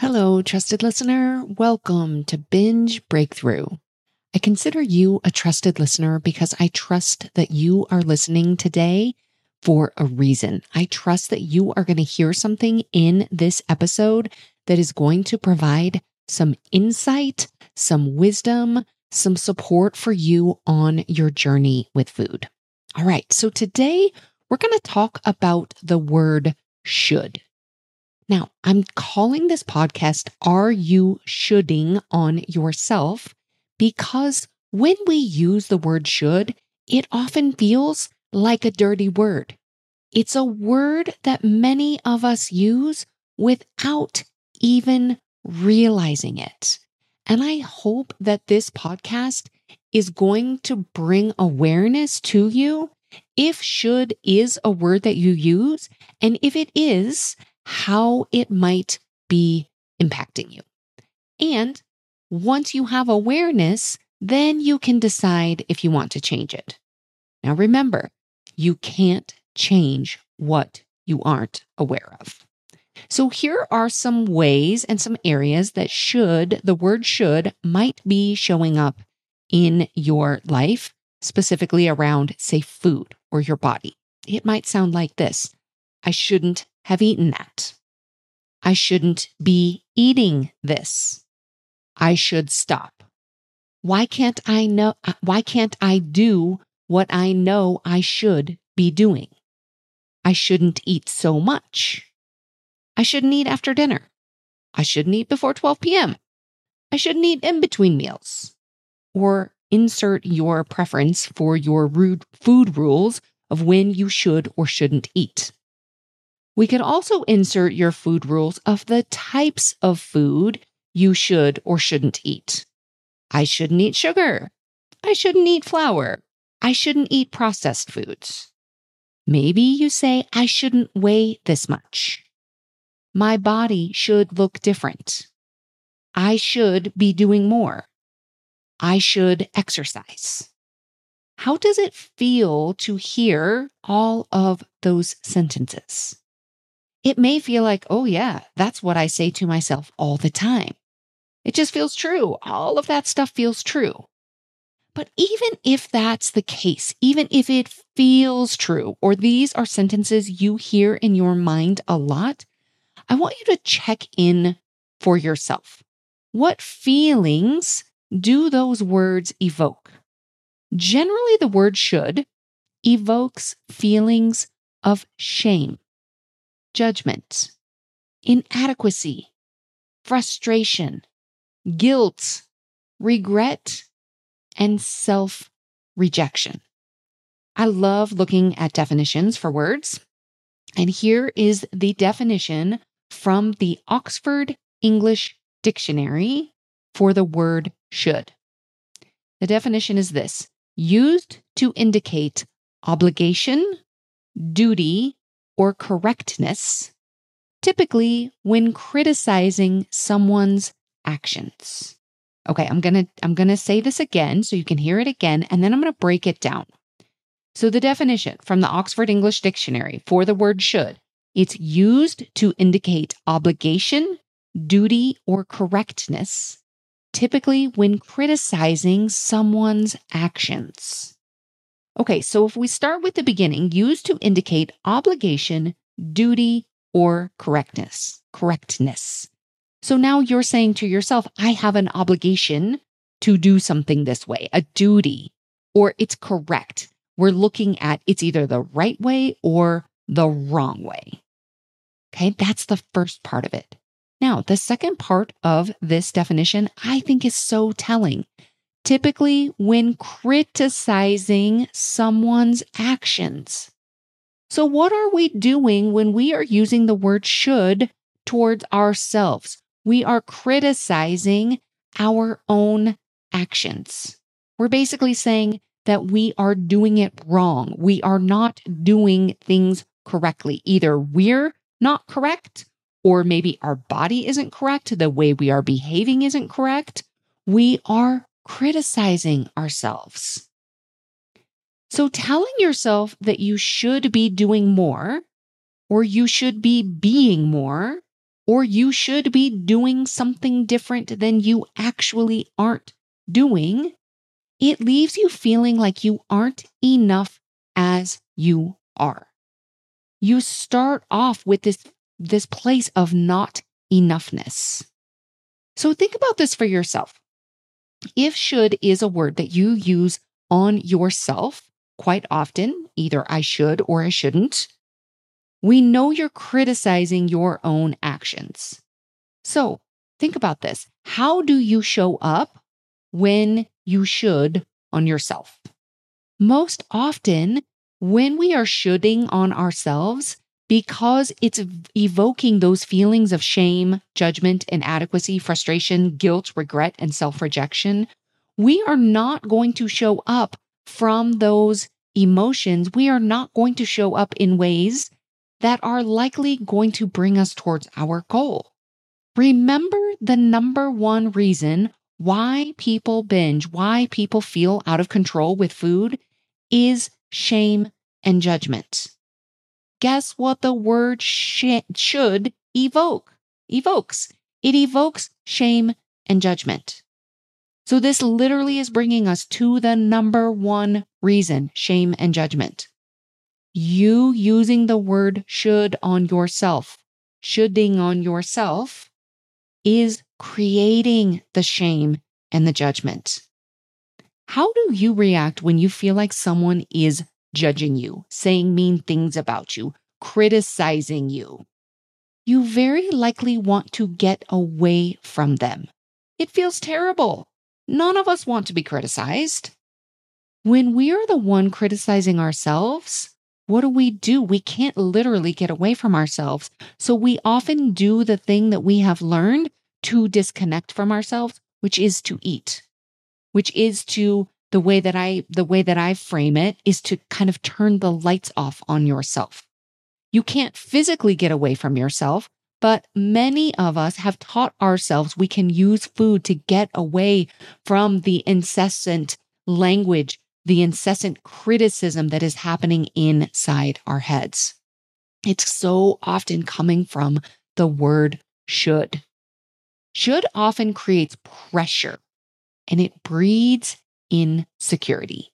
Hello, trusted listener. Welcome to Binge Breakthrough. I consider you a trusted listener because I trust that you are listening today for a reason. I trust that you are going to hear something in this episode that is going to provide some insight, some wisdom, some support for you on your journey with food. All right. So today we're going to talk about the word should. Now, I'm calling this podcast Are You Shoulding on Yourself? Because when we use the word should, it often feels like a dirty word. It's a word that many of us use without even realizing it. And I hope that this podcast is going to bring awareness to you if should is a word that you use. And if it is, how it might be impacting you. And once you have awareness, then you can decide if you want to change it. Now, remember, you can't change what you aren't aware of. So, here are some ways and some areas that should, the word should, might be showing up in your life, specifically around, say, food or your body. It might sound like this I shouldn't have eaten that. I shouldn't be eating this. I should stop. Why can't I know uh, why can't I do what I know I should be doing? I shouldn't eat so much. I shouldn't eat after dinner. I shouldn't eat before 12 p.m. I shouldn't eat in between meals. Or insert your preference for your rude food rules of when you should or shouldn't eat. We could also insert your food rules of the types of food you should or shouldn't eat. I shouldn't eat sugar. I shouldn't eat flour. I shouldn't eat processed foods. Maybe you say, I shouldn't weigh this much. My body should look different. I should be doing more. I should exercise. How does it feel to hear all of those sentences? It may feel like, oh, yeah, that's what I say to myself all the time. It just feels true. All of that stuff feels true. But even if that's the case, even if it feels true, or these are sentences you hear in your mind a lot, I want you to check in for yourself. What feelings do those words evoke? Generally, the word should evokes feelings of shame judgment, inadequacy, frustration, guilt, regret, and self rejection. I love looking at definitions for words. And here is the definition from the Oxford English Dictionary for the word should. The definition is this used to indicate obligation, duty, or correctness, typically when criticizing someone's actions. Okay, I'm going to I'm going to say this again so you can hear it again and then I'm going to break it down. So the definition from the Oxford English Dictionary for the word should, it's used to indicate obligation, duty, or correctness, typically when criticizing someone's actions. Okay, so if we start with the beginning, used to indicate obligation, duty, or correctness. Correctness. So now you're saying to yourself, I have an obligation to do something this way, a duty or it's correct. We're looking at it's either the right way or the wrong way. Okay, that's the first part of it. Now, the second part of this definition I think is so telling. Typically, when criticizing someone's actions. So, what are we doing when we are using the word should towards ourselves? We are criticizing our own actions. We're basically saying that we are doing it wrong. We are not doing things correctly. Either we're not correct, or maybe our body isn't correct, the way we are behaving isn't correct. We are criticizing ourselves. So, telling yourself that you should be doing more, or you should be being more, or you should be doing something different than you actually aren't doing, it leaves you feeling like you aren't enough as you are. You start off with this, this place of not enoughness. So think about this for yourself. If should is a word that you use on yourself quite often, either I should or I shouldn't, we know you're criticizing your own actions. So think about this. How do you show up when you should on yourself. Most often, when we are shoulding on ourselves, because it's evoking those feelings of shame, judgment, inadequacy, frustration, guilt, regret, and self rejection, we are not going to show up from those emotions. We are not going to show up in ways that are likely going to bring us towards our goal. Remember the number one reason why people binge, why people feel out of control with food is shame and judgment. Guess what the word sh- should evoke? Evokes. It evokes shame and judgment. So this literally is bringing us to the number one reason, shame and judgment. You using the word should on yourself, shoulding on yourself is creating the shame and the judgment. How do you react when you feel like someone is judging you, saying mean things about you, criticizing you? You very likely want to get away from them. It feels terrible. None of us want to be criticized. When we are the one criticizing ourselves, what do we do? We can't literally get away from ourselves. So we often do the thing that we have learned to disconnect from ourselves, which is to eat, which is to the way that I the way that I frame it is to kind of turn the lights off on yourself. You can't physically get away from yourself, but many of us have taught ourselves we can use food to get away from the incessant language, the incessant criticism that is happening inside our heads. It's so often coming from the word should should often creates pressure and it breeds insecurity.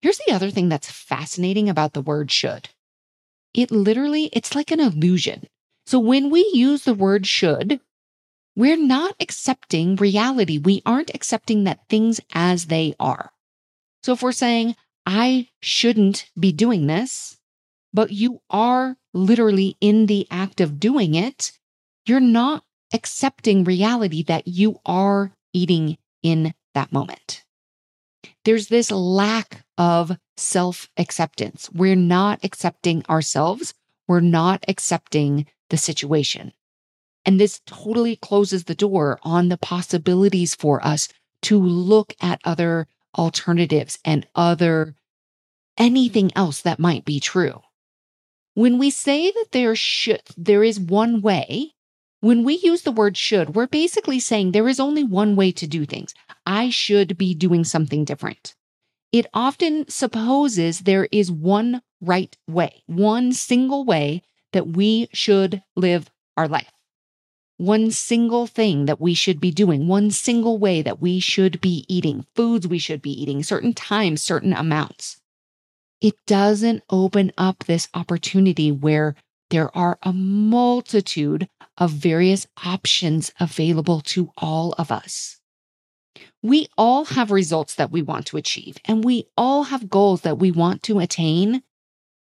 Here's the other thing that's fascinating about the word should. It literally, it's like an illusion. So when we use the word should, we're not accepting reality. We aren't accepting that things as they are. So if we're saying, I shouldn't be doing this, but you are literally in the act of doing it, you're not accepting reality that you are eating in that moment. There's this lack of self acceptance. We're not accepting ourselves. We're not accepting the situation. And this totally closes the door on the possibilities for us to look at other alternatives and other anything else that might be true. When we say that there should, there is one way, when we use the word should, we're basically saying there is only one way to do things. I should be doing something different. It often supposes there is one right way, one single way that we should live our life. One single thing that we should be doing, one single way that we should be eating, foods we should be eating, certain times, certain amounts. It doesn't open up this opportunity where there are a multitude of various options available to all of us. We all have results that we want to achieve, and we all have goals that we want to attain,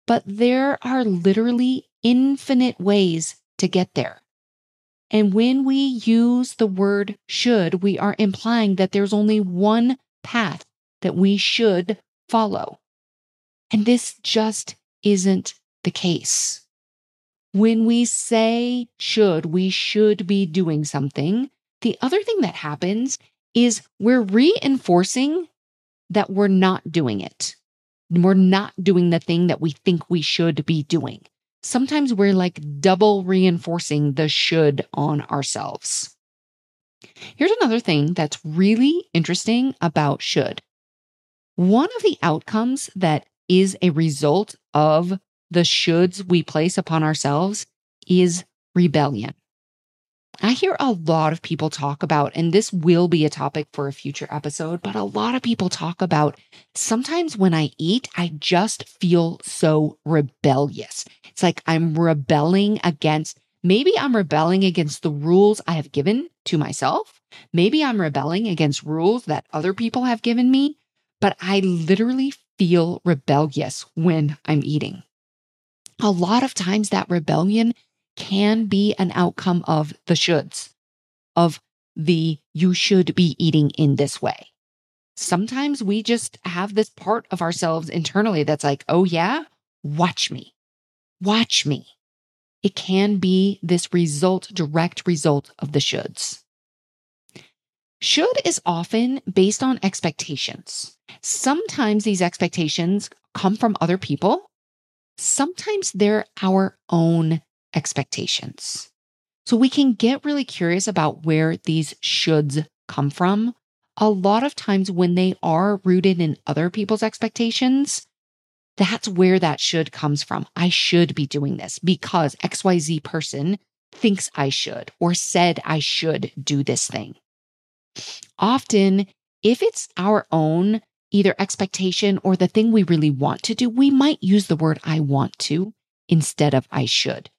but there are literally infinite ways to get there. And when we use the word should, we are implying that there's only one path that we should follow. And this just isn't the case. When we say should, we should be doing something. The other thing that happens is we're reinforcing that we're not doing it. We're not doing the thing that we think we should be doing. Sometimes we're like double reinforcing the should on ourselves. Here's another thing that's really interesting about should. One of the outcomes that is a result of the shoulds we place upon ourselves is rebellion. I hear a lot of people talk about, and this will be a topic for a future episode, but a lot of people talk about sometimes when I eat, I just feel so rebellious. It's like I'm rebelling against, maybe I'm rebelling against the rules I have given to myself. Maybe I'm rebelling against rules that other people have given me, but I literally feel rebellious when I'm eating. A lot of times that rebellion can be an outcome of the shoulds, of the you should be eating in this way. Sometimes we just have this part of ourselves internally that's like, oh, yeah, watch me, watch me. It can be this result, direct result of the shoulds. Should is often based on expectations. Sometimes these expectations come from other people. Sometimes they're our own expectations. So we can get really curious about where these shoulds come from. A lot of times when they are rooted in other people's expectations, that's where that should comes from. I should be doing this because XYZ person thinks I should or said I should do this thing. Often, if it's our own either expectation or the thing we really want to do, we might use the word I want to instead of I should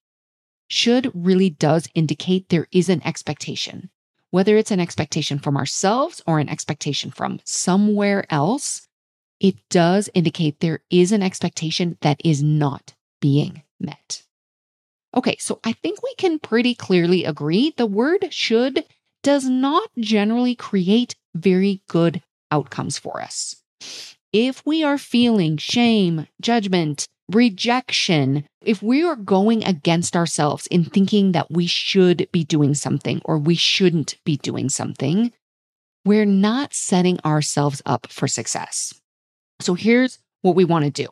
should really does indicate there is an expectation, whether it's an expectation from ourselves or an expectation from somewhere else. It does indicate there is an expectation that is not being met. Okay, so I think we can pretty clearly agree the word should does not generally create very good outcomes for us. If we are feeling shame, judgment, rejection, if we are going against ourselves in thinking that we should be doing something or we shouldn't be doing something, we're not setting ourselves up for success. So here's what we want to do.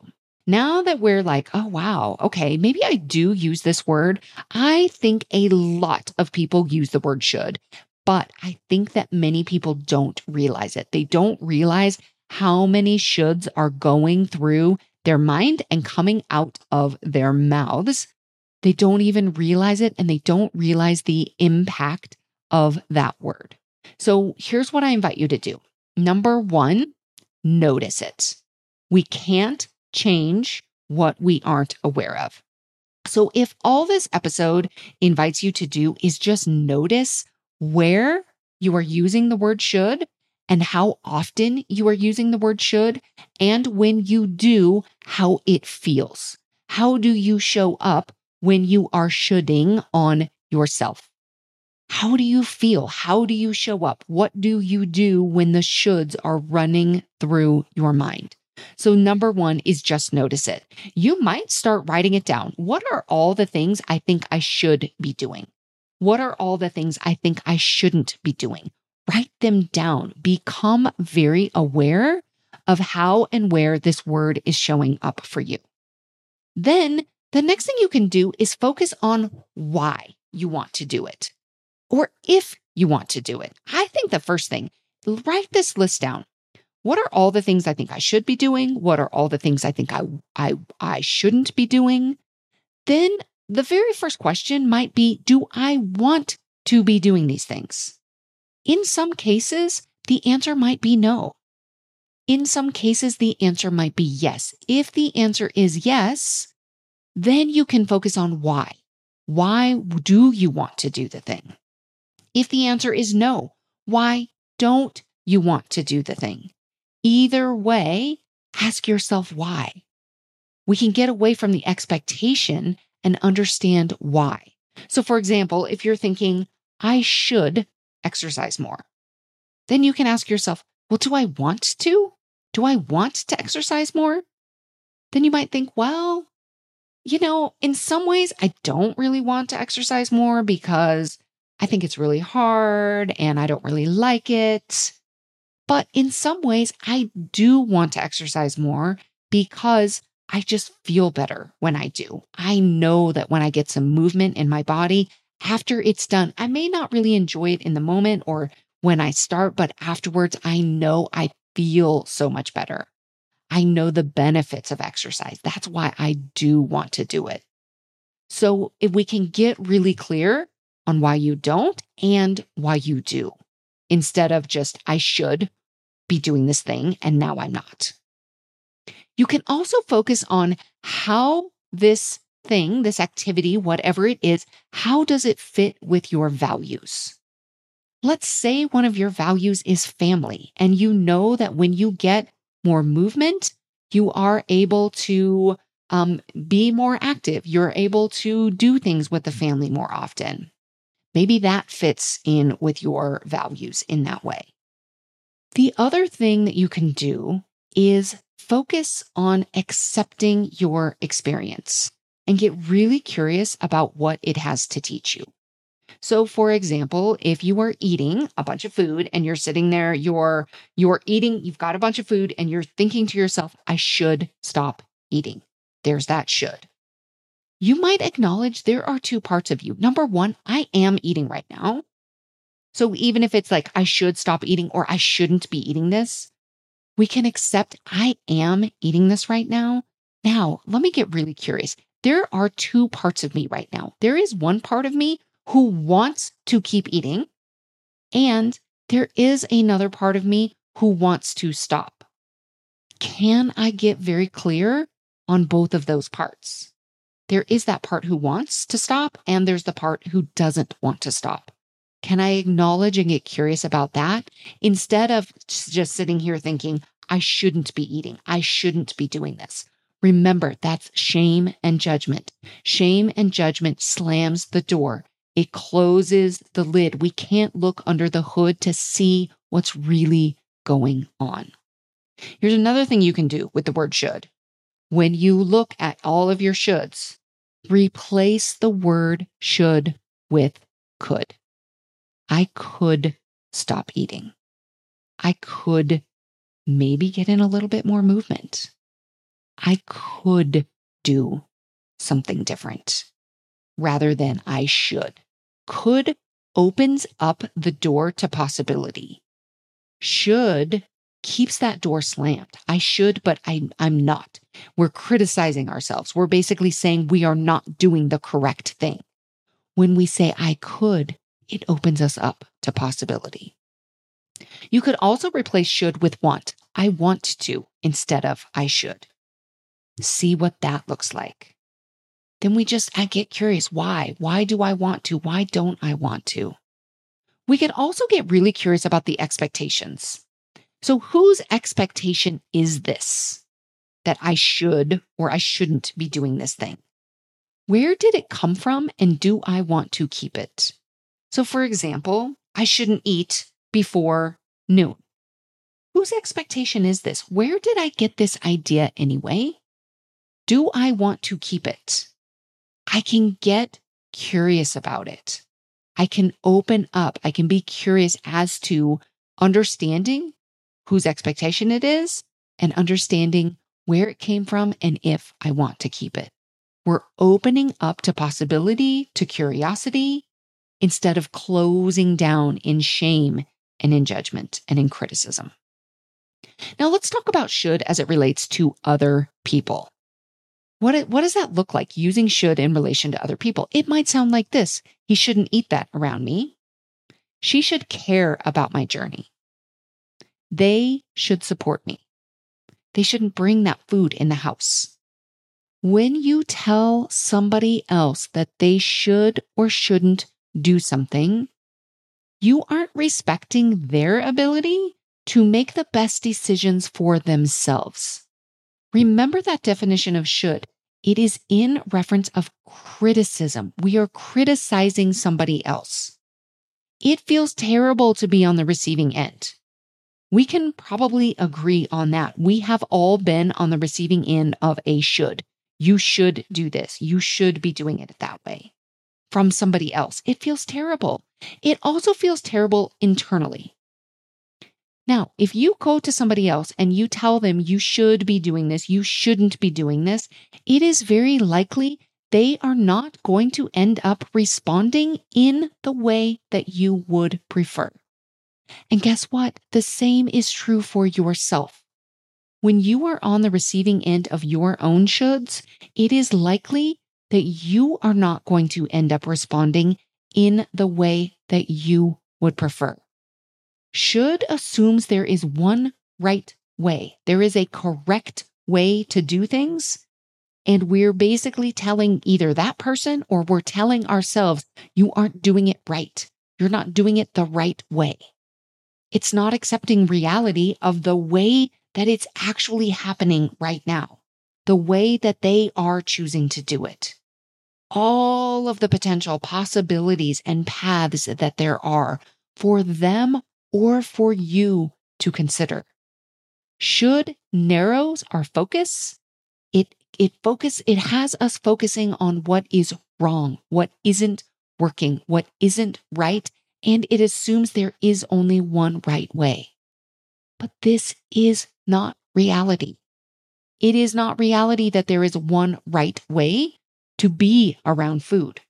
Now that we're like, oh, wow, okay, maybe I do use this word. I think a lot of people use the word should, but I think that many people don't realize it. They don't realize how many shoulds are going through their mind and coming out of their mouths. They don't even realize it and they don't realize the impact of that word. So here's what I invite you to do. Number one, notice it. We can't change what we aren't aware of. So if all this episode invites you to do is just notice where you are using the word should and how often you are using the word should, and when you do, how it feels. How do you show up when you are shoulding on yourself? How do you feel? How do you show up? What do you do when the shoulds are running through your mind? So, number one is just notice it. You might start writing it down. What are all the things I think I should be doing? What are all the things I think I shouldn't be doing? Write them down. Become very aware of how and where this word is showing up for you. Then the next thing you can do is focus on why you want to do it or if you want to do it. I think the first thing, write this list down. What are all the things I think I should be doing? What are all the things I think I, I, I shouldn't be doing? Then the very first question might be Do I want to be doing these things? In some cases, the answer might be no. In some cases, the answer might be yes. If the answer is yes, then you can focus on why. Why do you want to do the thing? If the answer is no, why don't you want to do the thing. Either way, ask yourself why. We can get away from the expectation and understand why. So, for example, if you're thinking, I should exercise more, then you can ask yourself, well, do I want to? Do I want to exercise more? Then you might think, well, you know, in some ways, I don't really want to exercise more because I think it's really hard and I don't really like it. But in some ways, I do want to exercise more because I just feel better when I do. I know that when I get some movement in my body after it's done, I may not really enjoy it in the moment or when I start, but afterwards, I know I feel so much better. I know the benefits of exercise. That's why I do want to do it. So if we can get really clear on why you don't and why you do, instead of just, I should be doing this thing and now I'm not. You can also focus on how this thing, this activity, whatever it is, how does it fit with your values? Let's say one of your values is family, and you know that when you get more movement, you are able to um, be more active. You're able to do things with the family more often. Maybe that fits in with your values in that way. The other thing that you can do is focus on accepting your experience and get really curious about what it has to teach you. So for example, if you are eating a bunch of food and you're sitting there, you're you're eating, you've got a bunch of food and you're thinking to yourself, I should stop eating. There's that should. You might acknowledge there are two parts of you. Number 1, I am eating right now. So even if it's like I should stop eating or I shouldn't be eating this, we can accept I am eating this right now. Now, let me get really curious. There are two parts of me right now. There is one part of me who wants to keep eating. And there is another part of me who wants to stop. Can I get very clear on both of those parts? There is that part who wants to stop, and there's the part who doesn't want to stop. Can I acknowledge and get curious about that instead of just sitting here thinking, I shouldn't be eating, I shouldn't be doing this? Remember, that's shame and judgment. Shame and judgment slams the door it closes the lid. We can't look under the hood to see what's really going on. Here's another thing you can do with the word should. When you look at all of your shoulds, replace the word should with could. I could stop eating. I could maybe get in a little bit more movement. I could do something different rather than I should. Could opens up the door to possibility. Should keeps that door slammed. I should, but I, I'm not. We're criticizing ourselves. We're basically saying we are not doing the correct thing. When we say I could, it opens us up to possibility. You could also replace should with want. I want to instead of I should. See what that looks like then we just I get curious. Why? Why do I want to? Why don't I want to? We can also get really curious about the expectations. So, whose expectation is this that I should or I shouldn't be doing this thing? Where did it come from and do I want to keep it? So, for example, I shouldn't eat before noon. Whose expectation is this? Where did I get this idea anyway? Do I want to keep it? I can get curious about it. I can open up. I can be curious as to understanding whose expectation it is and understanding where it came from and if I want to keep it. We're opening up to possibility, to curiosity, instead of closing down in shame and in judgment and in criticism. Now let's talk about should as it relates to other people. What, what does that look like using should in relation to other people? It might sound like this He shouldn't eat that around me. She should care about my journey. They should support me. They shouldn't bring that food in the house. When you tell somebody else that they should or shouldn't do something, you aren't respecting their ability to make the best decisions for themselves. Remember that definition of should. It is in reference of criticism. We are criticizing somebody else. It feels terrible to be on the receiving end. We can probably agree on that. We have all been on the receiving end of a should. You should do this. You should be doing it that way from somebody else. It feels terrible. It also feels terrible internally. Now, if you go to somebody else and you tell them you should be doing this, you shouldn't be doing this, it is very likely they are not going to end up responding in the way that you would prefer. And guess what? The same is true for yourself. When you are on the receiving end of your own shoulds, it is likely that you are not going to end up responding in the way that you would prefer should assumes there is one right way. There is a correct way to do things. And we're basically telling either that person or we're telling ourselves, you aren't doing it right. You're not doing it the right way. It's not accepting reality of the way that it's actually happening right now, the way that they are choosing to do it. All of the potential possibilities and paths that there are for them or for you to consider. Should narrows our focus, it it focus it has us focusing on what is wrong, what isn't working, what isn't right, and it assumes there is only one right way. But this is not reality. It is not reality that there is one right way to be around food,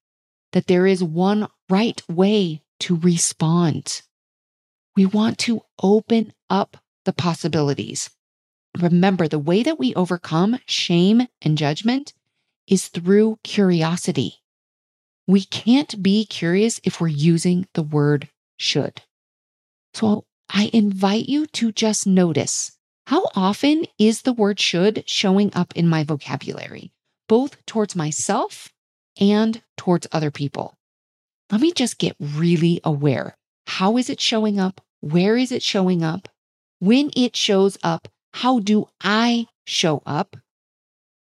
that there is one right way to respond. We want to open up the possibilities. Remember, the way that we overcome shame and judgment is through curiosity. We can't be curious if we're using the word should. So I invite you to just notice how often is the word should showing up in my vocabulary, both towards myself and towards other people. Let me just get really aware. How is it showing up? Where is it showing up? When it shows up, how do I show up?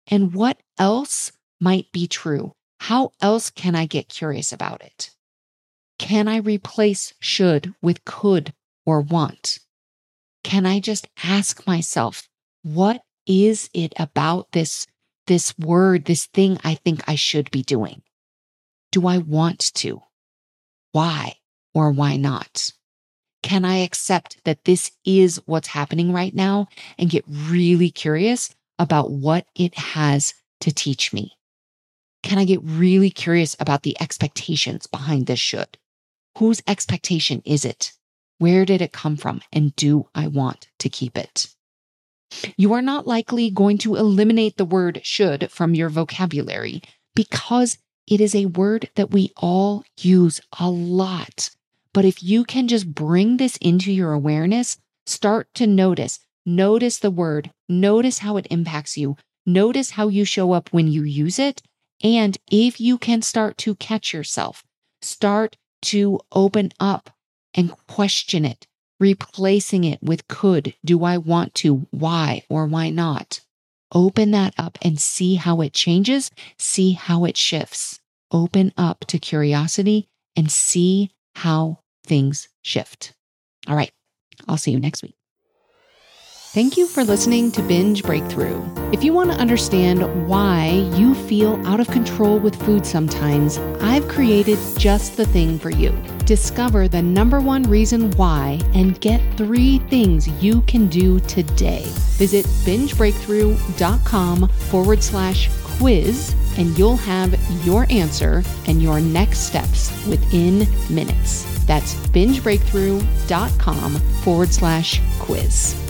And what else might be true? How else can I get curious about it? Can I replace should with could or want? Can I just ask myself, what is it about this, this word, this thing I think I should be doing? Do I want to? Why or why not? Can I accept that this is what's happening right now and get really curious about what it has to teach me? Can I get really curious about the expectations behind this should? Whose expectation is it? Where did it come from? And do I want to keep it? You are not likely going to eliminate the word should from your vocabulary because it is a word that we all use a lot. But if you can just bring this into your awareness, start to notice, notice the word, notice how it impacts you, notice how you show up when you use it. And if you can start to catch yourself, start to open up and question it, replacing it with could, do I want to, why, or why not? Open that up and see how it changes, see how it shifts. Open up to curiosity and see how things shift. All right, I'll see you next week. Thank you for listening to Binge Breakthrough. If you want to understand why you feel out of control with food sometimes, I've created just the thing for you. Discover the number one reason why and get three things you can do today. Visit bingebreakthrough.com forward slash quiz and you'll have your answer and your next steps within minutes. That's bingebreakthrough.com forward slash quiz.